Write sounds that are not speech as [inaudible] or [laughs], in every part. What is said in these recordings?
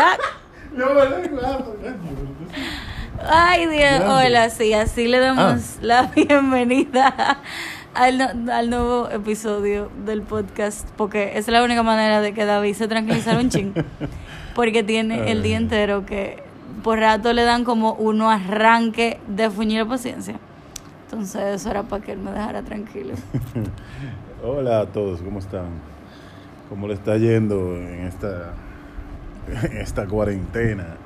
¿verdad? Ay, Dios. Hola, sí, así le damos Ah. la [laughs] bienvenida al, no- al nuevo episodio del podcast, porque es la única manera de que David se tranquilizara un ching, [laughs] porque tiene el día entero que por rato le dan como uno arranque de fuñir paciencia. Entonces eso era para que él me dejara tranquilo. [laughs] Hola a todos, ¿cómo están? ¿Cómo le está yendo en esta, [laughs] esta cuarentena?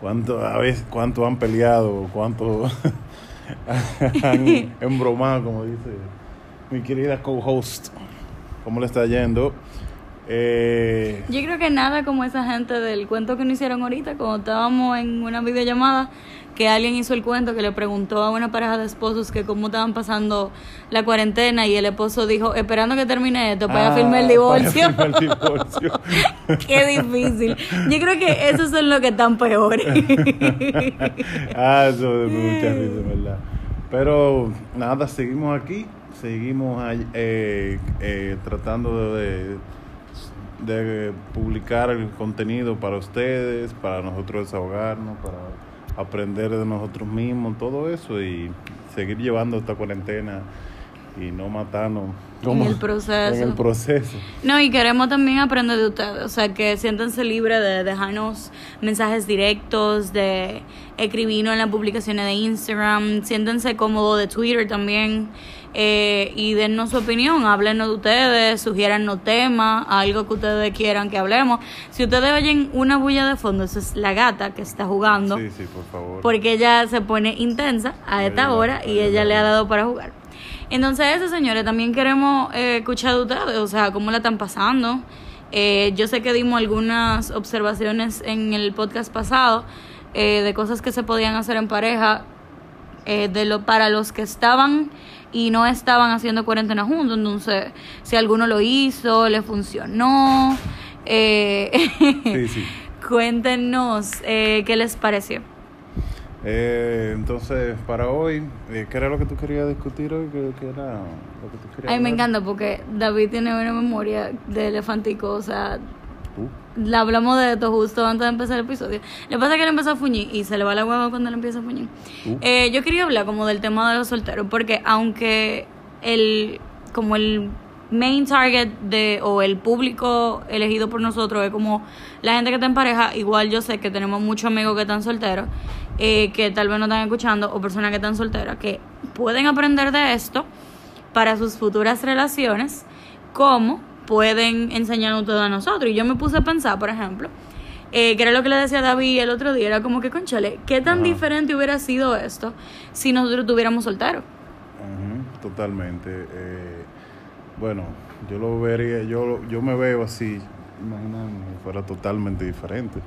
¿Cuánto, a veces, ¿Cuánto han peleado? ¿Cuánto [laughs] han [laughs] embromado, como dice mi querida co-host? ¿Cómo le está yendo? Eh, Yo creo que nada como esa gente del cuento que nos hicieron ahorita, cuando estábamos en una videollamada, que alguien hizo el cuento que le preguntó a una pareja de esposos que cómo estaban pasando la cuarentena y el esposo dijo, esperando que termine esto para ah, firmar el divorcio. para el divorcio. [laughs] Qué difícil. Yo creo que esos son los que están peores. [laughs] ah, eso es mucha risa, ¿verdad? Pero nada, seguimos aquí, seguimos eh, eh, tratando de, de publicar el contenido para ustedes, para nosotros desahogarnos, para aprender de nosotros mismos, todo eso y seguir llevando esta cuarentena y no matarnos En el proceso. En el proceso. No, y queremos también aprender de ustedes, o sea, que siéntanse libres de dejarnos mensajes directos, de escribirnos en las publicaciones de Instagram, siéntanse cómodos de Twitter también, eh, y dennos su opinión, háblenos de ustedes, sugiérannos temas, algo que ustedes quieran que hablemos. Si ustedes oyen una bulla de fondo, esa es la gata que está jugando, Sí, sí, por favor. porque ella se pone intensa a esta Ay, hora y ella le ha dado para jugar. Entonces, eso, señores, también queremos eh, escuchar de ustedes, o sea, cómo la están pasando. Eh, yo sé que dimos algunas observaciones en el podcast pasado eh, de cosas que se podían hacer en pareja eh, de lo para los que estaban y no estaban haciendo cuarentena juntos. Entonces, si alguno lo hizo, le funcionó. Eh, [laughs] Sí, sí. Cuéntenos eh, qué les pareció. Eh, entonces, para hoy, eh, ¿qué era lo que tú querías discutir hoy? ¿Qué, qué era lo que tú querías Ay, me hablar? encanta porque David tiene una memoria de elefantico, o sea, Tú. le hablamos de esto justo antes de empezar el episodio. Lo que pasa es que él empezó a fuñir y se le va la hueva cuando él empieza a fuñir. Uh. Eh, yo quería hablar como del tema de los solteros, porque aunque el, como el main target de, o el público elegido por nosotros es como la gente que está en pareja, igual yo sé que tenemos muchos amigos que están solteros, eh, que tal vez no están escuchando, o personas que están solteras, que pueden aprender de esto para sus futuras relaciones, como pueden enseñarnos todo a nosotros. Y yo me puse a pensar, por ejemplo, eh, que era lo que le decía a David el otro día, era como que, conchale, ¿qué tan Ajá. diferente hubiera sido esto si nosotros tuviéramos solteros? Totalmente. Eh, bueno, yo lo vería, yo, yo me veo así, imaginando que fuera totalmente diferente.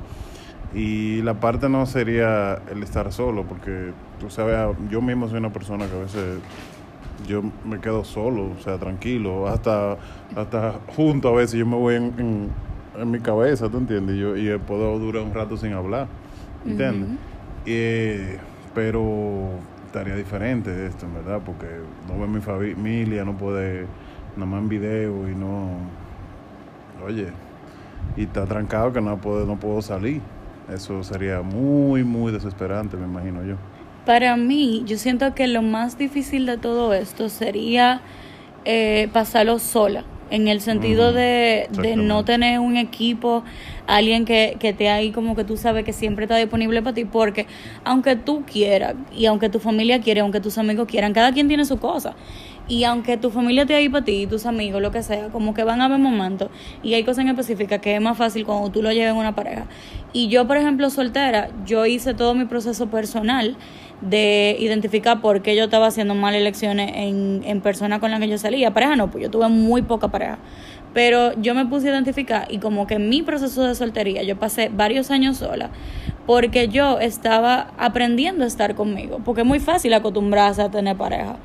Y la parte no sería el estar solo, porque tú sabes, yo mismo soy una persona que a veces yo me quedo solo, o sea, tranquilo, hasta, hasta junto a veces yo me voy en, en, en mi cabeza, ¿tú entiendes? Yo, y puedo durar un rato sin hablar, ¿entiendes? Ujú. Eh, pero estaría diferente esto, en verdad, porque no ve mi familia, no puede, nada más en video y no, oye, y está trancado que no puedo, no puedo salir. Eso sería muy, muy desesperante, me imagino yo. Para mí, yo siento que lo más difícil de todo esto sería eh, pasarlo sola, en el sentido de, de no tener un equipo, alguien que, que esté ahí como que tú sabes que siempre está disponible para ti, porque aunque tú quieras, y aunque tu familia quiera, aunque tus amigos quieran, cada quien tiene su cosa. Y aunque tu familia esté ahí para ti, tus amigos, lo que sea, como que van a haber momentos y hay cosas en específica que es más fácil cuando tú lo lleves en una pareja. Y yo, por ejemplo, soltera, yo hice todo mi proceso personal de identificar por qué yo estaba haciendo malas elecciones en, en personas con las que yo salía. Pareja no, pues yo tuve muy poca pareja. Pero yo me puse a identificar y como que en mi proceso de soltería yo pasé varios años sola porque yo estaba aprendiendo a estar conmigo, porque es muy fácil acostumbrarse a tener pareja.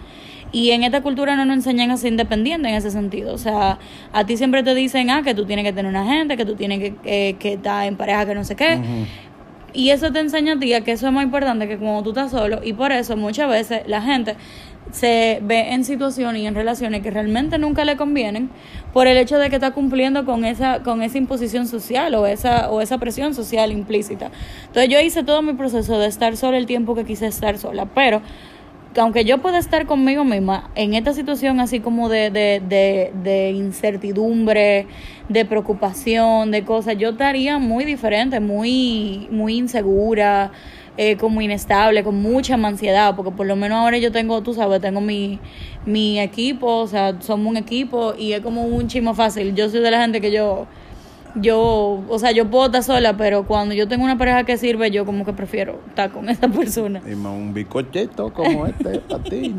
Y en esta cultura no nos enseñan a ser independientes en ese sentido. O sea, a ti siempre te dicen, ah, que tú tienes que tener una gente, que tú tienes que, que, que estar en pareja, que no sé qué. Y eso te enseña a ti a que eso es más importante que cuando tú estás solo. Y por eso muchas veces la gente se ve en situaciones y en relaciones que realmente nunca le convienen por el hecho de que está cumpliendo con esa con esa imposición social o esa o esa presión social implícita. Entonces yo hice todo mi proceso de estar sola el tiempo que quise estar sola, pero aunque yo pueda estar conmigo misma en esta situación así como de, de, de, de incertidumbre, de preocupación, de cosas, yo estaría muy diferente, muy, muy insegura, eh, como inestable, con mucha ansiedad, porque por lo menos ahora yo tengo, tú sabes, tengo mi, mi equipo, o sea, somos un equipo y es como un chimo fácil. Yo soy de la gente que yo yo, o sea, yo puedo estar sola, pero cuando yo tengo una pareja que sirve, yo como que prefiero estar con esa persona. Y más un bicocheto como este [laughs] para ti, [laughs]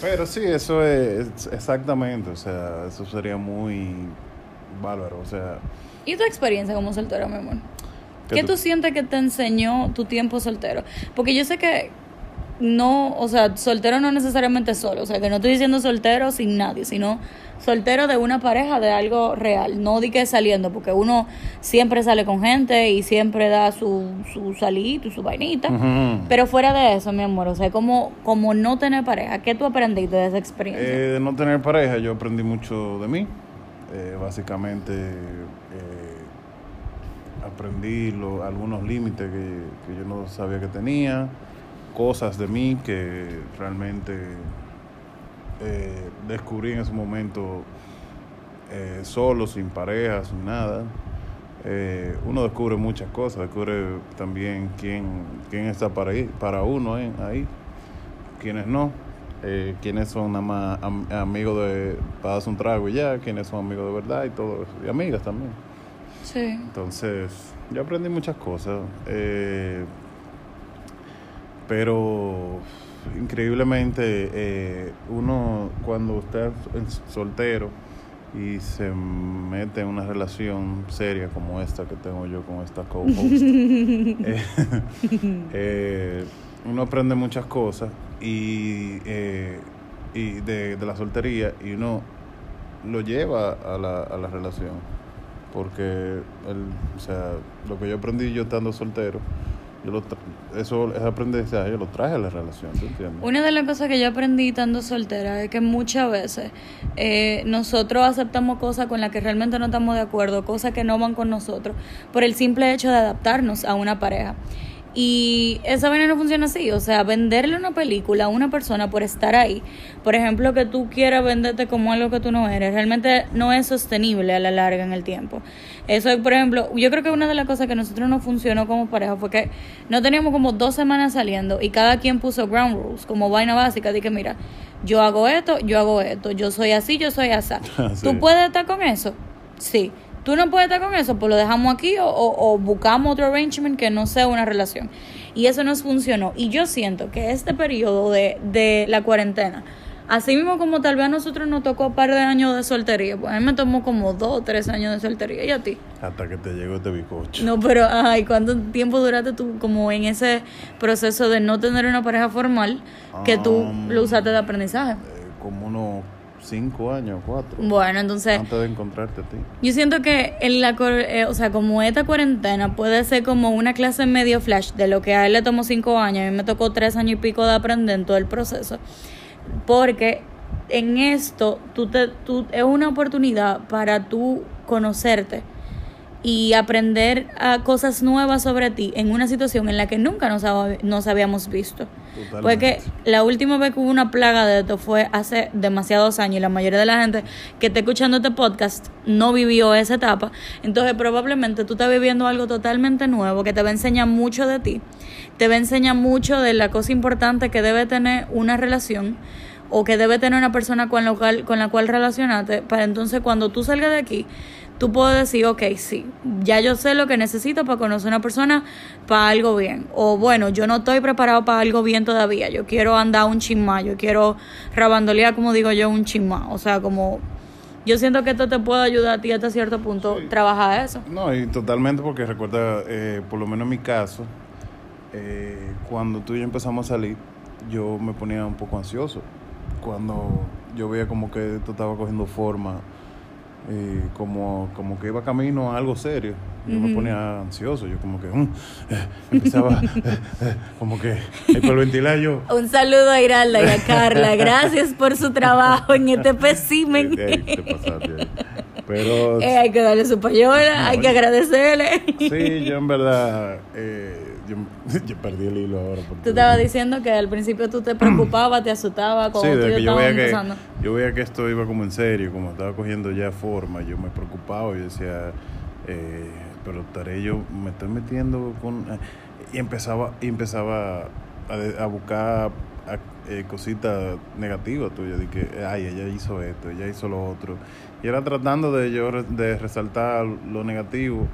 Pero sí, eso es exactamente, o sea, eso sería muy bárbaro, o sea. ¿Y tu experiencia como soltero, mi amor? ¿Qué, tú sientes que te enseñó tu tiempo soltero? Porque yo sé que no, o sea, soltero no necesariamente solo, o sea, que no estoy diciendo soltero sin nadie, sino soltero de una pareja, de algo real, no di que saliendo, porque uno siempre sale con gente y siempre da su, su salito, su vainita, pero fuera de eso, mi amor, o sea, como, como no tener pareja, ¿qué tú aprendiste de esa experiencia? Eh, de no tener pareja, yo aprendí mucho de mí, eh, básicamente eh, aprendí algunos límites que, que yo no sabía que tenía, cosas de mí que realmente eh, descubrí en ese momento eh, solo, sin pareja, sin nada. Eh, uno descubre muchas cosas, descubre también quién, quién está para, ahí, para uno ahí, quiénes no, quiénes son nada más amigos de para darse un trago y ya, quiénes son amigos de verdad y todo eso, y amigas también. Sí. Entonces, yo aprendí muchas cosas, pero increíblemente eh, uno cuando está soltero y se mete en una relación seria como esta que tengo yo con esta co-host, [laughs] eh, [laughs] eh, uno aprende muchas cosas y, y de, de, la soltería y uno lo lleva a la, a la relación. Porque el, o sea, lo que yo aprendí yo estando soltero yo lo eso es aprendizaje, yo lo traje a la relación, entiendes? Una de las cosas que yo aprendí estando soltera es que muchas veces eh, nosotros aceptamos cosas con las que realmente no estamos de acuerdo, cosas que no van con nosotros, por el simple hecho de adaptarnos a una pareja. Y esa vaina no funciona así, o sea, venderle una película a una persona por estar ahí, por ejemplo, que tú quieras venderte como algo que tú no eres, realmente no es sostenible a la larga en el tiempo. Eso es, por ejemplo, yo creo que una de las cosas que nosotros no funcionó como pareja fue que no teníamos como dos semanas saliendo y cada quien puso ground rules, como vaina básica, de que mira, yo hago esto, yo hago esto, yo soy así, yo soy así. [laughs] ¿Tú puedes estar con eso? Sí tú no puedes estar con eso, pues lo dejamos aquí o, buscamos otro arrangement que no sea una relación. Y eso nos funcionó. Y yo siento que este periodo de, de la cuarentena, así mismo como tal vez a nosotros nos tocó un par de años de soltería, pues a mí me tomó como dos o tres años de soltería. ¿Y a ti? Hasta que te llegó este bicocho. No, pero, ay, ¿cuánto tiempo duraste tú como en ese proceso de no tener una pareja formal que tú um, lo usaste de aprendizaje? Eh, como unos cinco años, cuatro. Bueno, entonces. Antes de encontrarte a ti. Yo siento que en la, eh, o sea, como esta cuarentena puede ser como una clase medio flash de lo que a él le tomó cinco años, a mí me tocó tres años y pico de aprender en todo el proceso. Porque en esto tú te, tú, es una oportunidad para tú conocerte y aprender a cosas nuevas sobre ti en una situación en la que nunca nos, nos habíamos visto. Porque la última vez que hubo una plaga de esto fue hace demasiados años y la mayoría de la gente que está escuchando este podcast no vivió esa etapa. Entonces probablemente tú estás viviendo algo totalmente nuevo que te va a enseñar mucho de ti, te va a enseñar mucho de la cosa importante que debe tener una relación o que debe tener una persona con la cual, con la cual relacionarte para entonces cuando tú salgas de aquí tú puedes decir, ok, sí, ya yo sé lo que necesito para conocer a una persona para algo bien. O bueno, yo no estoy preparado para algo bien todavía. Yo quiero andar un chismá, yo quiero rabandolear, como digo yo, un chismá. O sea, como yo siento que esto te puede ayudar a ti hasta cierto punto trabajar eso. No, y totalmente porque recuerda, eh, por lo menos en mi caso, eh, cuando tú y yo empezamos a salir, yo me ponía un poco ansioso. Cuando yo veía como que esto estaba cogiendo forma y como, como que iba camino a algo serio. Yo me ponía ansioso, yo como que mm, eh, empezaba [laughs] eh, eh, como que por ventilar yo. Un saludo a Iralda y a Carla, gracias por su trabajo en este [laughs] espécimen. Pero hay que darle su payola, hay que agradecerle. Sí, yo en verdad yo, [laughs] yo, perdí el hilo ahora. Tú estabas diciendo que al principio tú te preocupabas, te asustabas, como sí, tú yo veía que Yo veía que esto iba como en serio, como estaba cogiendo ya forma, yo me preocupaba y decía, eh, pero estaré yo, me estoy metiendo con... Eh", y empezaba, y empezaba a, a buscar eh, cositas negativas tuyas, de que, ay, ella hizo esto, ella hizo lo otro. Y era tratando de yo de resaltar lo negativo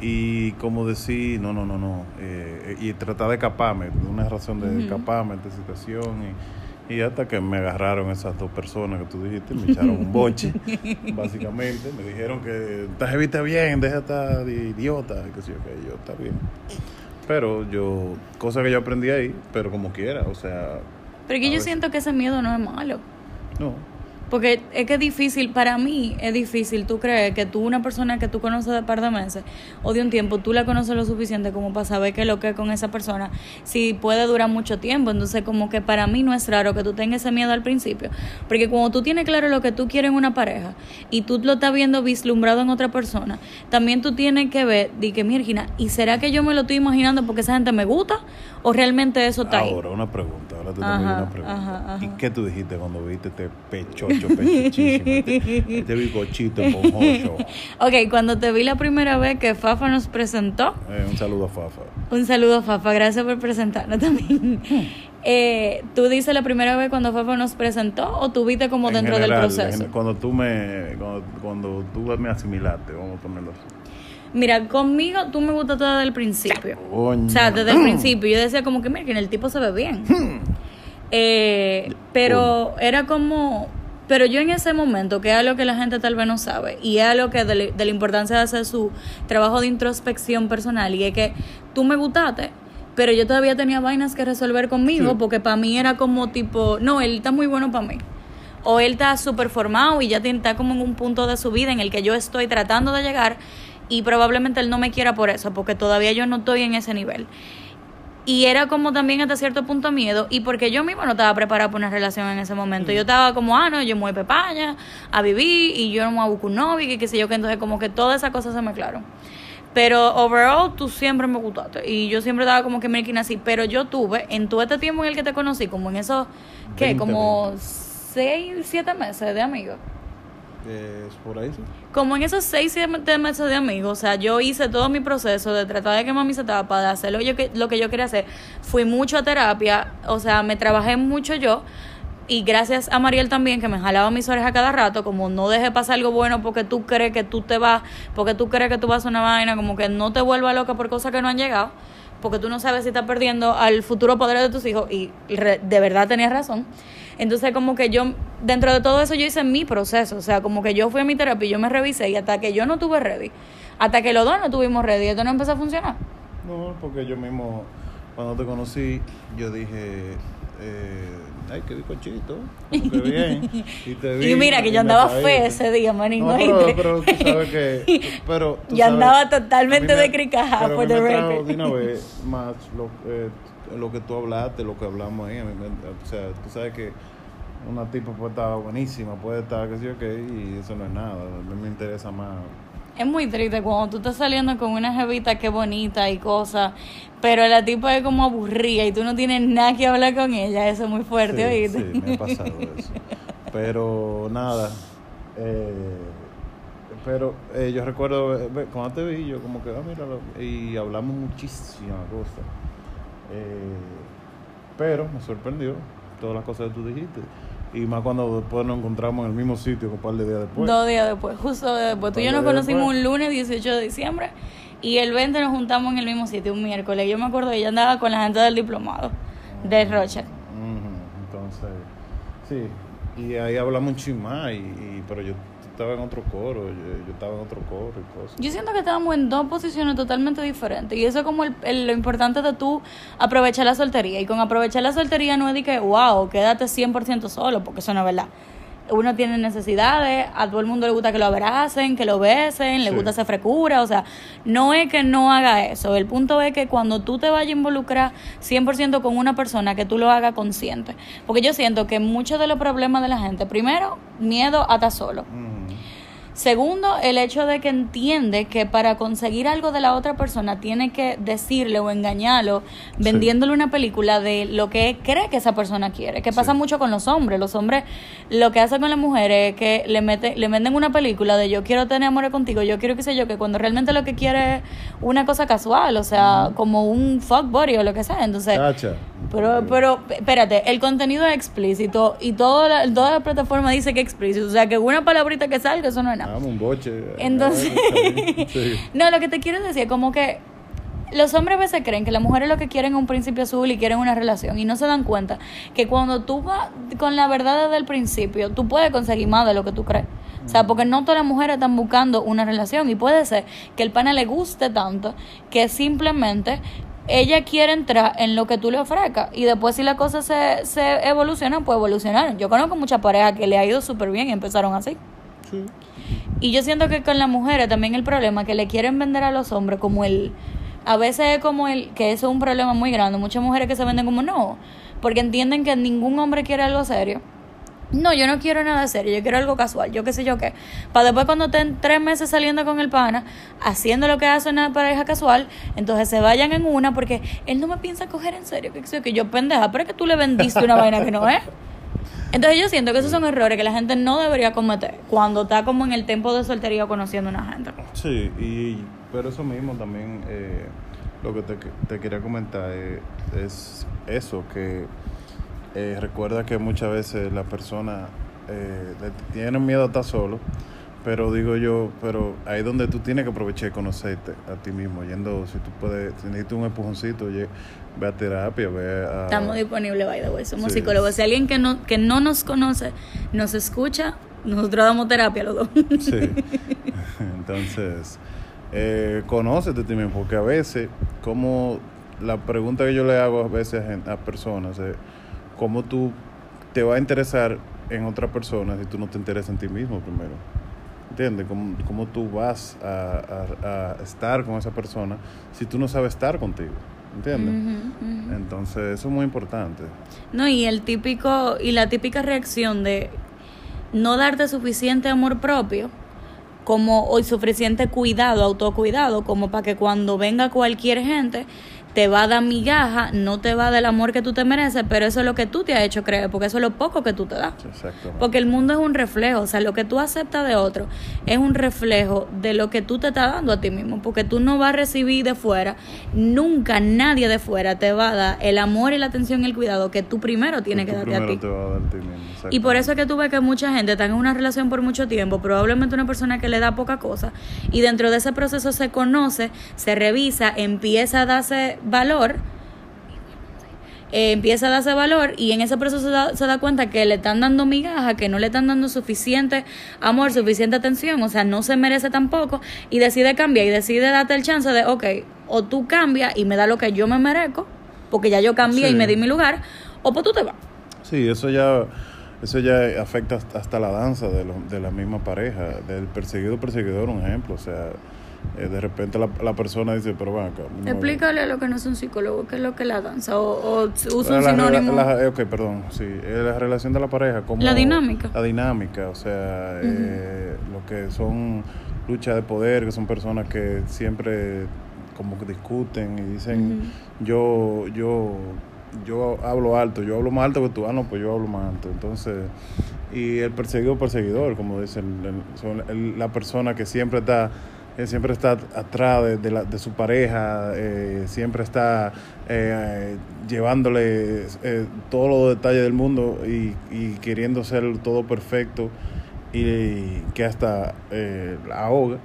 y como decir, no, no, no, no, eh, y tratar de escaparme, una razón de escaparme de esta situación. Y, y, hasta que me agarraron esas dos personas que tú dijiste, me echaron un boche, [laughs] básicamente. Me dijeron que estás evita bien, deja estar de idiota, que sí, que yo, está bien. Pero yo, cosa que yo aprendí ahí, pero como quiera, o sea. Pero que yo siento que ese miedo no es malo. No. Porque es que es difícil, para mí es difícil, tú crees que tú, una persona que tú conoces de par de meses o de un tiempo, tú la conoces lo suficiente como para saber qué es lo que es con esa persona, si puede durar mucho tiempo. Entonces, como que para mí no es raro que tú tengas ese miedo al principio. Porque cuando tú tienes claro lo que tú quieres en una pareja y tú lo estás viendo vislumbrado en otra persona, también tú tienes que ver, di que, Mirgina, ¿y será que yo me lo estoy imaginando porque esa gente me gusta o realmente eso está ahí? Ahora, una pregunta, ahora te tengo una pregunta. ¿Y qué tú dijiste cuando viste este pecho? Este bizcochito [laughs] Ok, cuando te vi la primera vez que Fafa nos presentó. Eh, un saludo a Fafa. Un saludo a Fafa, gracias por presentarnos [laughs] también. Eh, ¿Tú dices la primera vez cuando Fafa nos presentó o tú viste como dentro del proceso? Cuando tú me cuando, tú me asimilaste, vamos a ponerlo así. Mira, conmigo tú me gustas desde el principio. O sea, desde el principio. Yo decía como que, mira, que en el tipo se ve bien. Eh, pero era como pero yo en ese momento, que es algo que la gente tal vez no sabe, y es algo que de, la importancia de hacer su trabajo de introspección personal, y es que tú me gustaste, pero yo todavía tenía vainas que resolver conmigo, porque para mí era como tipo, no, él está muy bueno para mí. O él está súper formado y ya está como en un punto de su vida en el que yo estoy tratando de llegar y probablemente él no me quiera por eso, porque todavía yo no estoy en ese nivel. Y era como también hasta cierto punto miedo. Y porque yo misma no estaba preparada para una relación en ese momento. Yo estaba como, ah, no, yo me voy pepaña a vivir y yo no me voy a buscar un novio y qué sé yo. Que entonces como que todas esas cosas se mezclaron. Pero overall, tú siempre me gustaste. Y yo siempre estaba como que me así. Pero yo tuve, en todo este tiempo en el que te conocí, como en esos, ¿qué? Como seis, siete meses de amigos por ahí Como en esos seis, siete meses de amigos, o sea, yo hice todo mi proceso de tratar de que mami se estaba de hacer lo, que, lo que yo quería hacer. Fui mucho a terapia, o sea, me trabajé mucho yo. Y gracias a Mariel también, que me jalaba mis orejas cada rato, como no deje pasar algo bueno porque tú crees que tú te vas, porque tú crees que tú vas a una vaina, como que no te vuelva loca por cosas que no han llegado, porque tú no sabes si estás perdiendo al futuro poder de tus hijos. Y de verdad tenías razón. Entonces como que yo, dentro de todo eso yo hice mi proceso, o sea, como que yo fui a mi terapia y yo me revisé y hasta que yo no tuve ready, hasta que los dos no tuvimos ready, esto no empezó a funcionar. No, porque yo mismo, cuando te conocí, yo dije, eh, ay, qué bizcochito, qué bien. [laughs] Y, te vi, y mira que yo andaba fe ese día, manín. No, pero, pero, tú sabes que. [laughs] Pero, yo andaba totalmente de cricajada por the record. De una vez [laughs] más lo, eh, lo que tú hablaste, lo que hablamos ahí. O sea, tú sabes que una tipa puede estar buenísima, puede estar que sí o qué, y eso no es nada. A mí me interesa más. Es muy triste cuando tú estás saliendo con una jevita que bonita y cosas, pero la tipa es como aburrida y tú no tienes nada que hablar con ella. Eso es muy fuerte, sí, Sí, me ha pasado eso. [laughs] Pero nada. Eh, pero eh, yo recuerdo, eh, cuando te vi, yo como que, ah, míralo, y hablamos muchísimas cosas. Eh, pero me sorprendió todas las cosas que tú dijiste. Y más cuando después nos encontramos en el mismo sitio un par de días después. Dos días después, justo después. Tú y yo nos conocimos un lunes 18 de diciembre y el 20 nos juntamos en el mismo sitio, un miércoles. Yo me acuerdo que ella andaba con la gente del diplomado de Rocha. Entonces, sí. Y ahí hablamos un más, y, pero yo estaba en otro coro, yo, estaba en otro coro y cosas. Yo siento que estábamos en dos posiciones totalmente diferentes y eso es como el, lo importante de tú aprovechar la soltería y con aprovechar la soltería no es de que, wow, quédate 100% solo, porque eso no es verdad. uno tiene necesidades, a todo el mundo le gusta que lo abracen, que lo besen, le Sí. gusta hacer frecura, o sea, no es que no haga eso, el punto es que cuando tú te vayas a involucrar 100% con una persona, que tú lo hagas consciente, porque yo siento que muchos de los problemas de la gente, primero, miedo a estar solo. Segundo, el hecho de que entiende que para conseguir algo de la otra persona tiene que decirle o engañarlo vendiéndole una película de lo que cree que esa persona quiere. Que pasa Sí. mucho con los hombres. Los hombres lo que hacen con las mujeres es que le, mete, le venden una película de yo quiero tener amor contigo, yo quiero que sé yo, que cuando realmente lo que quiere es una cosa casual, o sea, como un fuck body o lo que sea. Entonces, pero, pero, espérate, el contenido es explícito y toda la, toda la plataforma dice que es explícito. O sea, que una palabrita que salga, eso no es nada. Dame un boche. Entonces, Sí. [laughs] no, lo que te quiero decir es como que los hombres a veces creen que las mujeres lo que quieren es un principio azul y quieren una relación y no se dan cuenta que cuando tú vas con la verdad desde el principio, tú puedes conseguir más de lo que tú crees. O sea, porque no todas las mujeres están buscando una relación y puede ser que el pana le guste tanto que simplemente ella quiere entrar en lo que tú le ofrezcas y después si la cosa se, se evoluciona, pues evolucionar. Yo conozco muchas parejas que le ha ido súper bien y empezaron así. Y yo siento que con las mujeres también el problema que le quieren vender a los hombres como el a veces es como el que eso es un problema muy grande, muchas mujeres que se venden como no, porque entienden que ningún hombre quiere algo serio. No, yo no quiero nada serio, yo quiero algo casual, yo qué sé yo qué. Para después cuando estén tres meses saliendo con el pana, haciendo lo que hace una pareja casual, entonces se vayan en una porque él no me piensa coger en serio, que, sé yo, que yo pendeja, pero es que tú le vendiste una vaina que no es. [laughs] Entonces yo siento que esos son errores que la gente no debería cometer cuando está como en el tiempo de soltería conociendo a una gente. Sí, y pero eso mismo también eh, lo que te, te quería comentar es eso, que eh, recuerda que muchas veces las personas eh, le- tienen miedo a estar solo, pero digo yo, pero ahí es donde tú tienes que aprovechar y conocerte a ti mismo, yendo, si tú puedes, si necesitas un empujoncito, ve a terapia, ve a... Estamos disponibles, by the way, somos Sí. psicólogos. Si alguien que no, que no nos conoce nos escucha, nosotros damos terapia los dos. Sí. [laughs] Entonces, eh, conócete mismo, porque a veces, como la pregunta que yo le hago a veces a, a personas es, ¿cómo tú te va a interesar en otra persona si tú no te interesas en ti mismo primero? ¿Entiendes? ¿Cómo, cómo tú vas a, a- a estar con esa persona si tú no sabes estar contigo? ¿Entiendes? Entonces, eso es muy importante. No, y el típico, y la típica reacción de no darte suficiente amor propio como o suficiente cuidado, autocuidado, como para que cuando venga cualquier gente te va a dar migaja, no te va a dar el amor que tú te mereces, pero eso es lo que tú te has hecho creer, porque eso es lo poco que tú te das. Porque el mundo es un reflejo, o sea, lo que tú aceptas de otro es un reflejo de lo que tú te estás dando a ti mismo, porque tú no vas a recibir de fuera, nunca nadie de fuera te va a dar el amor y la atención y el cuidado que tú primero tienes que darte a ti. te va a dar a ti mismo, Y por eso es que tú ves que mucha gente está en una relación por mucho tiempo, probablemente una persona que le da poca cosa, y dentro de ese proceso se conoce, se revisa, empieza a darse valor, eh, empieza a darse valor y en ese proceso se da, se da cuenta que le están dando migaja, que no le están dando suficiente amor, suficiente atención, o sea, no se merece tampoco y decide cambiar y decide darte el chance de, ok, o tú cambias y me da lo que yo me merezco, porque ya yo cambié Sí. y me di mi lugar, o pues tú te vas. Sí, eso ya, eso ya afecta hasta- hasta la danza de, lo- de la misma pareja, del perseguido perseguidor, un ejemplo. O sea, eh, de repente la, la persona dice, pero van acá. no- Explícale a lo que no es un psicólogo, qué es lo que es la danza, o, o usa un la- sinónimo. la- eh, ok, perdón, sí. eh, la relación de la pareja, como... La dinámica. La dinámica, o sea, eh, lo que son luchas de poder, que son personas que siempre como que discuten y dicen, yo, yo, yo hablo alto, yo hablo más alto que tú, ah, no, pues yo hablo más alto. Entonces, y el perseguido perseguidor, como dicen, el- son el- la persona que siempre está eh, siempre está atrás de, de la- de su pareja, eh, siempre está eh, llevándole eh, todos los detalles del mundo y, y queriendo ser todo perfecto y que hasta eh, la ahoga.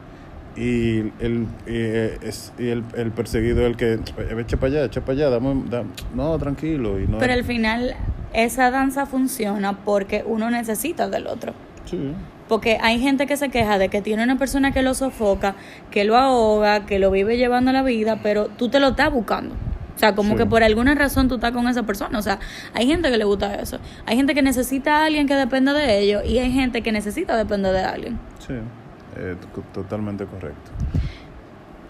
Y el, y, es, y el, el perseguido es el que "Eh, echa para allá, echa para allá, dame, da- no, tranquilo. Y no, Pero al final, esa danza funciona porque uno necesita del otro. Sí. Porque hay gente que se queja de que tiene una persona que lo sofoca, que lo ahoga, que lo vive llevando la vida, pero tú te lo estás buscando. O sea, como Sí. que por alguna razón tú estás con esa persona. O sea, hay gente que le gusta eso. Hay gente que necesita a alguien que dependa de ellos y hay gente que necesita depender de alguien. Sí, eh, to- totalmente correcto.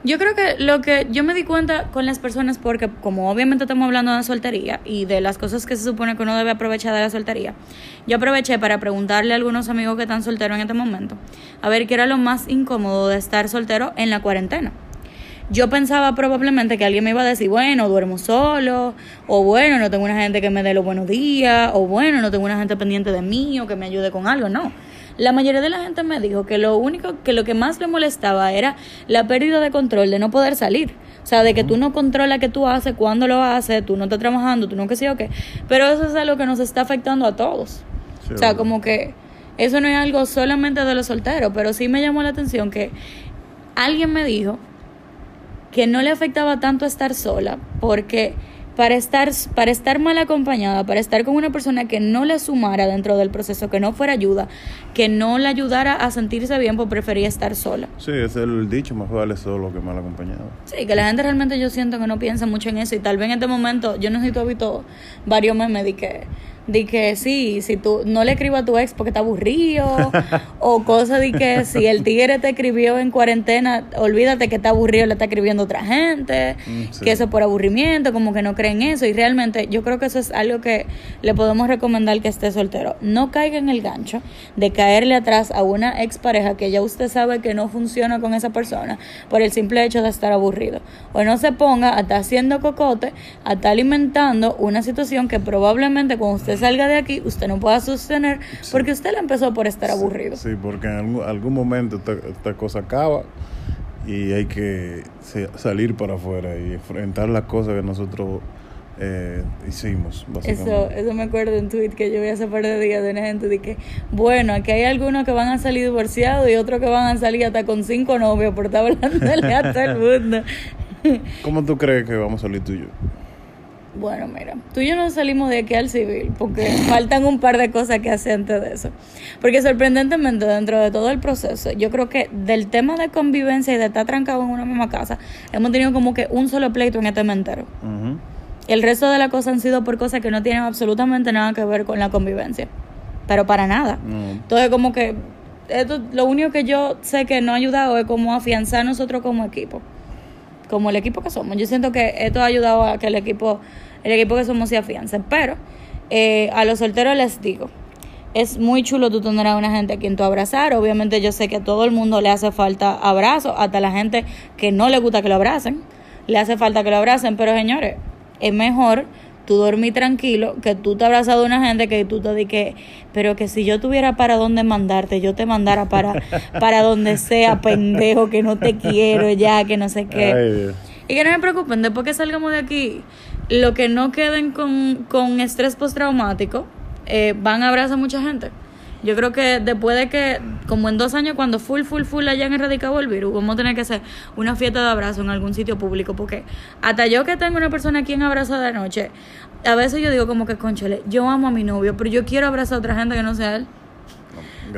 Yo creo que lo que yo me di cuenta con las personas, porque como obviamente estamos hablando de soltería y de las cosas que se supone que uno debe aprovechar de la soltería, yo aproveché para preguntarle a algunos amigos que están solteros en este momento, a ver qué era lo más incómodo de estar soltero en la cuarentena. Yo pensaba probablemente que alguien me iba a decir, bueno, duermo solo, o bueno, no tengo una gente que me dé los buenos días, o bueno, no tengo una gente pendiente de mí o que me ayude con algo, no. La mayoría de la gente me dijo que lo único, que lo que más le molestaba era la pérdida de control, de no poder salir. O sea, de que tú no controlas qué tú haces, cuándo lo haces, tú no estás trabajando, tú no qué sé yo qué. Pero eso es algo que nos está afectando a todos. Sí, o sea, como que eso no es algo solamente de los solteros, pero sí me llamó la atención que alguien me dijo que no le afectaba tanto estar sola, porque para estar, para estar mal acompañada, para estar con una persona que no le sumara dentro del proceso, que no fuera ayuda, que no le ayudara a sentirse bien, pues prefería estar sola. Sí, es el dicho, más vale solo que mal acompañado. Sí, que la gente realmente yo siento que no piensa mucho en eso y tal vez en este momento, yo no sé si tú has visto varios memes de que, de que sí, si tú no le escribas a tu ex porque está aburrido [laughs] o cosas de que si el tigre te escribió en cuarentena, olvídate que está aburrido, le está escribiendo otra gente, Mm, sí. que eso es por aburrimiento, como que no creen eso y realmente yo creo que eso es algo que le podemos recomendar que esté soltero. No caiga en el gancho de caerle atrás a una expareja que ya usted sabe que no funciona con esa persona por el simple hecho de estar aburrido. O no se ponga a estar haciendo cocote, a estar alimentando una situación que probablemente cuando usted salga de aquí usted no pueda sostener porque usted la empezó por estar aburrido. Sí, porque en algún, algún momento esta, esta cosa acaba y hay que salir para afuera y enfrentar las cosas que nosotros eh, hicimos, Eso, eso me acuerdo un tweet que yo vi hace par de días de una gente de que, bueno, aquí hay algunos que van a salir divorciados y otros que van a salir hasta con cinco novios por estar [laughs] hablándole a todo el mundo. ¿Cómo tú crees que vamos a salir tú y yo? Bueno, mira, tú y yo no salimos de aquí al civil porque [laughs] faltan un par de cosas que hacer antes de eso. Porque sorprendentemente dentro de todo el proceso, yo creo que del tema de convivencia y de estar trancado en una misma casa, hemos tenido como que un solo pleito en este mes entero. Ujú. El resto de las cosas han sido por cosas que no tienen absolutamente nada que ver con la convivencia. Pero para nada. Entonces, como que esto, lo único que yo sé que no ha ayudado es como afianzar nosotros como equipo. Como el equipo que somos. Yo siento que esto ha ayudado a que el equipo, el equipo que somos se afiance. Pero eh, a los solteros les digo, es muy chulo tú tener a una gente a quien tú abrazar. Obviamente yo sé que a todo el mundo le hace falta abrazo, hasta la gente que no le gusta que lo abracen, le hace falta que lo abracen. Pero señores, es mejor tú dormir tranquilo que tú te abrazas de una gente que tú te di que, pero que si yo tuviera para dónde mandarte, yo te mandara para, [laughs] para donde sea, pendejo, que no te quiero ya, que no sé qué. Ay. Y que no me preocupen, después que salgamos de aquí, lo que no queden con, con estrés postraumático, eh, van a abrazar a mucha gente. Yo creo que después de que, como en dos años, cuando full, full, full hayan erradicado el virus, vamos a tener que hacer una fiesta de abrazo en algún sitio público, porque hasta yo que tengo una persona aquí en abrazo de noche, a veces yo digo como que, conchale, yo amo a mi novio, pero yo quiero abrazar a otra gente que no sea él.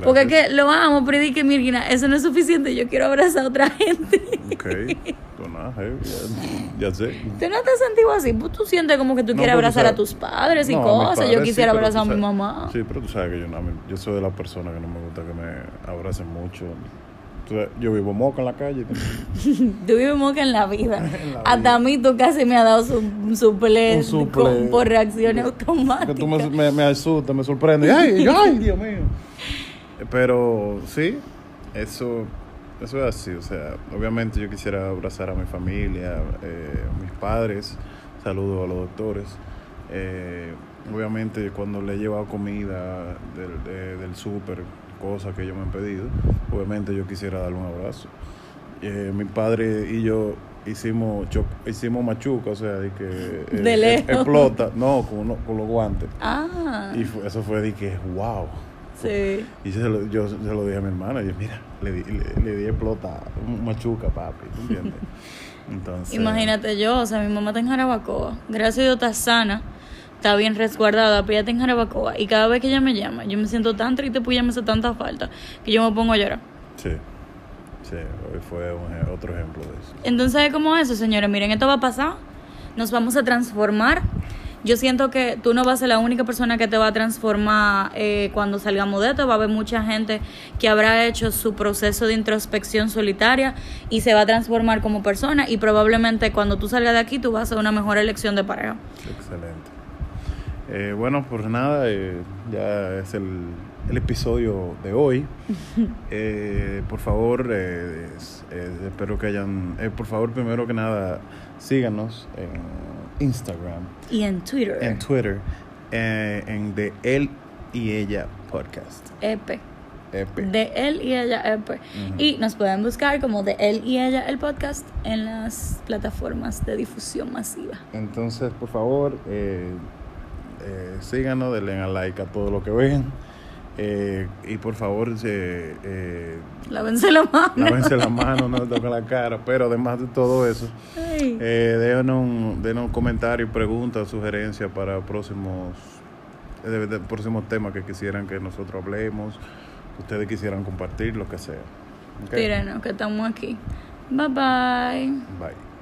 Porque es que lo amo, pero di que, Mirgina, eso no es suficiente, yo quiero abrazar a otra gente. Ok, pues nada, ya, ya sé. ¿Tú no te has sentido así? Pues tú sientes como que tú No, quieres abrazar a tus padres y No, cosas. padres Yo quisiera abrazar a mi sabes- mamá. Sí, pero tú sabes que yo, no, yo soy de la persona que no me gusta que me abracen mucho. Yo vivo moca en la calle. [laughs] Tú vives moca en la vida. [laughs] En la Hasta a mí tú casi me has dado su, un suple, Un suple. con- por reacciones que automáticas. tú me, me, me asustas, me sorprendes. ¡Ay, ay, Dios mío! [laughs] Pero sí, eso, eso es así. O sea, obviamente yo quisiera abrazar a mi familia, eh, a mis padres. Saludo a los doctores. Eh, obviamente cuando le he llevado comida del, de- del súper, cosas que ellos me han pedido, obviamente yo quisiera darle un abrazo. Eh, mi padre y yo hicimos hicimos machuca, o sea, de que eh, De lejos. explota, no, con, uno- con los guantes. Ah, Y fue- eso fue de que, wow. Sí. Y se lo- yo se lo dije a mi hermana, y yo, mira, le di, le, le di explota, un machuca, papi, ¿tú entiendes? [laughs] Entonces, Imagínate yo, o sea, mi mamá está en Jarabacoa. Gracias a Dios está sana, está bien resguardada, pero ella está en Jarabacoa. Y cada vez que ella me llama, yo me siento tan triste, pues ella me hace tanta falta, que yo me pongo a llorar. Sí, sí, hoy fue un otro ejemplo de eso. Entonces es como eso, señores. Miren, esto va a pasar. nos vamos a transformar. Yo siento que tú no vas a ser la única persona que te va a transformar eh, cuando salgamos de esto. Va a haber mucha gente que habrá hecho su proceso de introspección solitaria y se va a transformar como persona. Y probablemente cuando tú salgas de aquí, tú vas a hacer una mejor elección de pareja. Excelente. Eh, bueno, pues nada, eh, ya es el, el episodio de hoy. [laughs] Eh, por favor, eh, es- eh, espero que hayan, eh, por favor, primero que nada, síganos en Instagram, Y en Twitter. en Twitter, eh, en de él y ella podcast. EP. EP. De él y ella EP. Y nos pueden buscar como de él y ella el podcast en las plataformas de difusión masiva. Entonces, por favor, eh, eh, síganos, denle a like a todo lo que ven. Eh, y por favor, se, eh, Lávense la mano. lávense la mano, no toquen la cara. Pero además de todo eso, eh, déjanos comentarios, preguntas, sugerencias para próximos, de- de próximos temas que quisieran que nosotros hablemos, que ustedes quisieran compartir, lo que sea. ¿Ok? Tírenos, que estamos aquí. Bye bye. Bye.